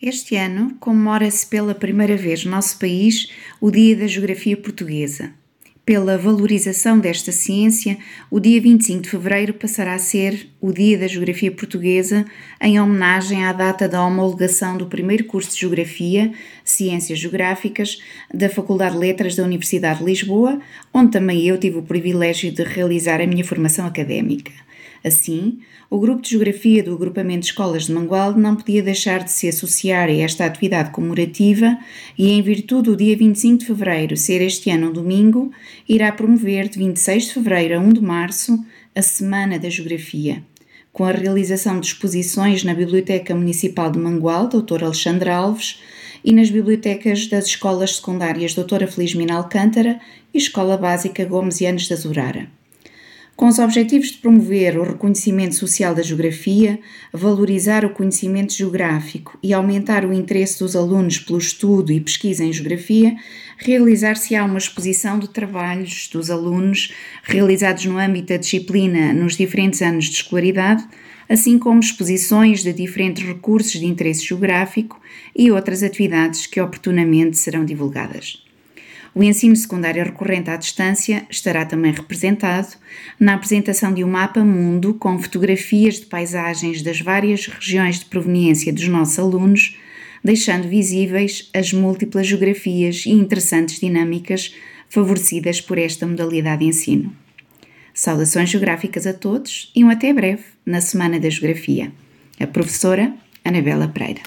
Este ano comemora-se pela primeira vez no nosso país o Dia da Geografia Portuguesa. Pela valorização desta ciência, o dia 25 de fevereiro passará a ser o Dia da Geografia Portuguesa, em homenagem à data da homologação do primeiro curso de Geografia, Ciências Geográficas, da Faculdade de Letras da Universidade de Lisboa, onde também eu tive o privilégio de realizar a minha formação académica. Assim, o Grupo de Geografia do Agrupamento de Escolas de Mangualde não podia deixar de se associar a esta atividade comemorativa e, em virtude do dia 25 de fevereiro ser este ano um domingo, irá promover de 26 de fevereiro a 1 de março a Semana da Geografia, com a realização de exposições na Biblioteca Municipal de Mangualde, Dr. Alexandre Alves, e nas bibliotecas das escolas secundárias Doutora Felizmina Alcântara e Escola Básica Gomes Yanes da Zurara com os objetivos de promover o reconhecimento social da geografia, valorizar o conhecimento geográfico e aumentar o interesse dos alunos pelo estudo e pesquisa em geografia, realizar-se-á uma exposição de trabalhos dos alunos realizados no âmbito da disciplina nos diferentes anos de escolaridade, assim como exposições de diferentes recursos de interesse geográfico e outras atividades que oportunamente serão divulgadas. O ensino secundário recorrente à distância estará também representado na apresentação de um mapa mundo com fotografias de paisagens das várias regiões de proveniência dos nossos alunos, deixando visíveis as múltiplas geografias e interessantes dinâmicas favorecidas por esta modalidade de ensino. Saudações geográficas a todos e um até breve na Semana da Geografia. A professora Anabela Pereira.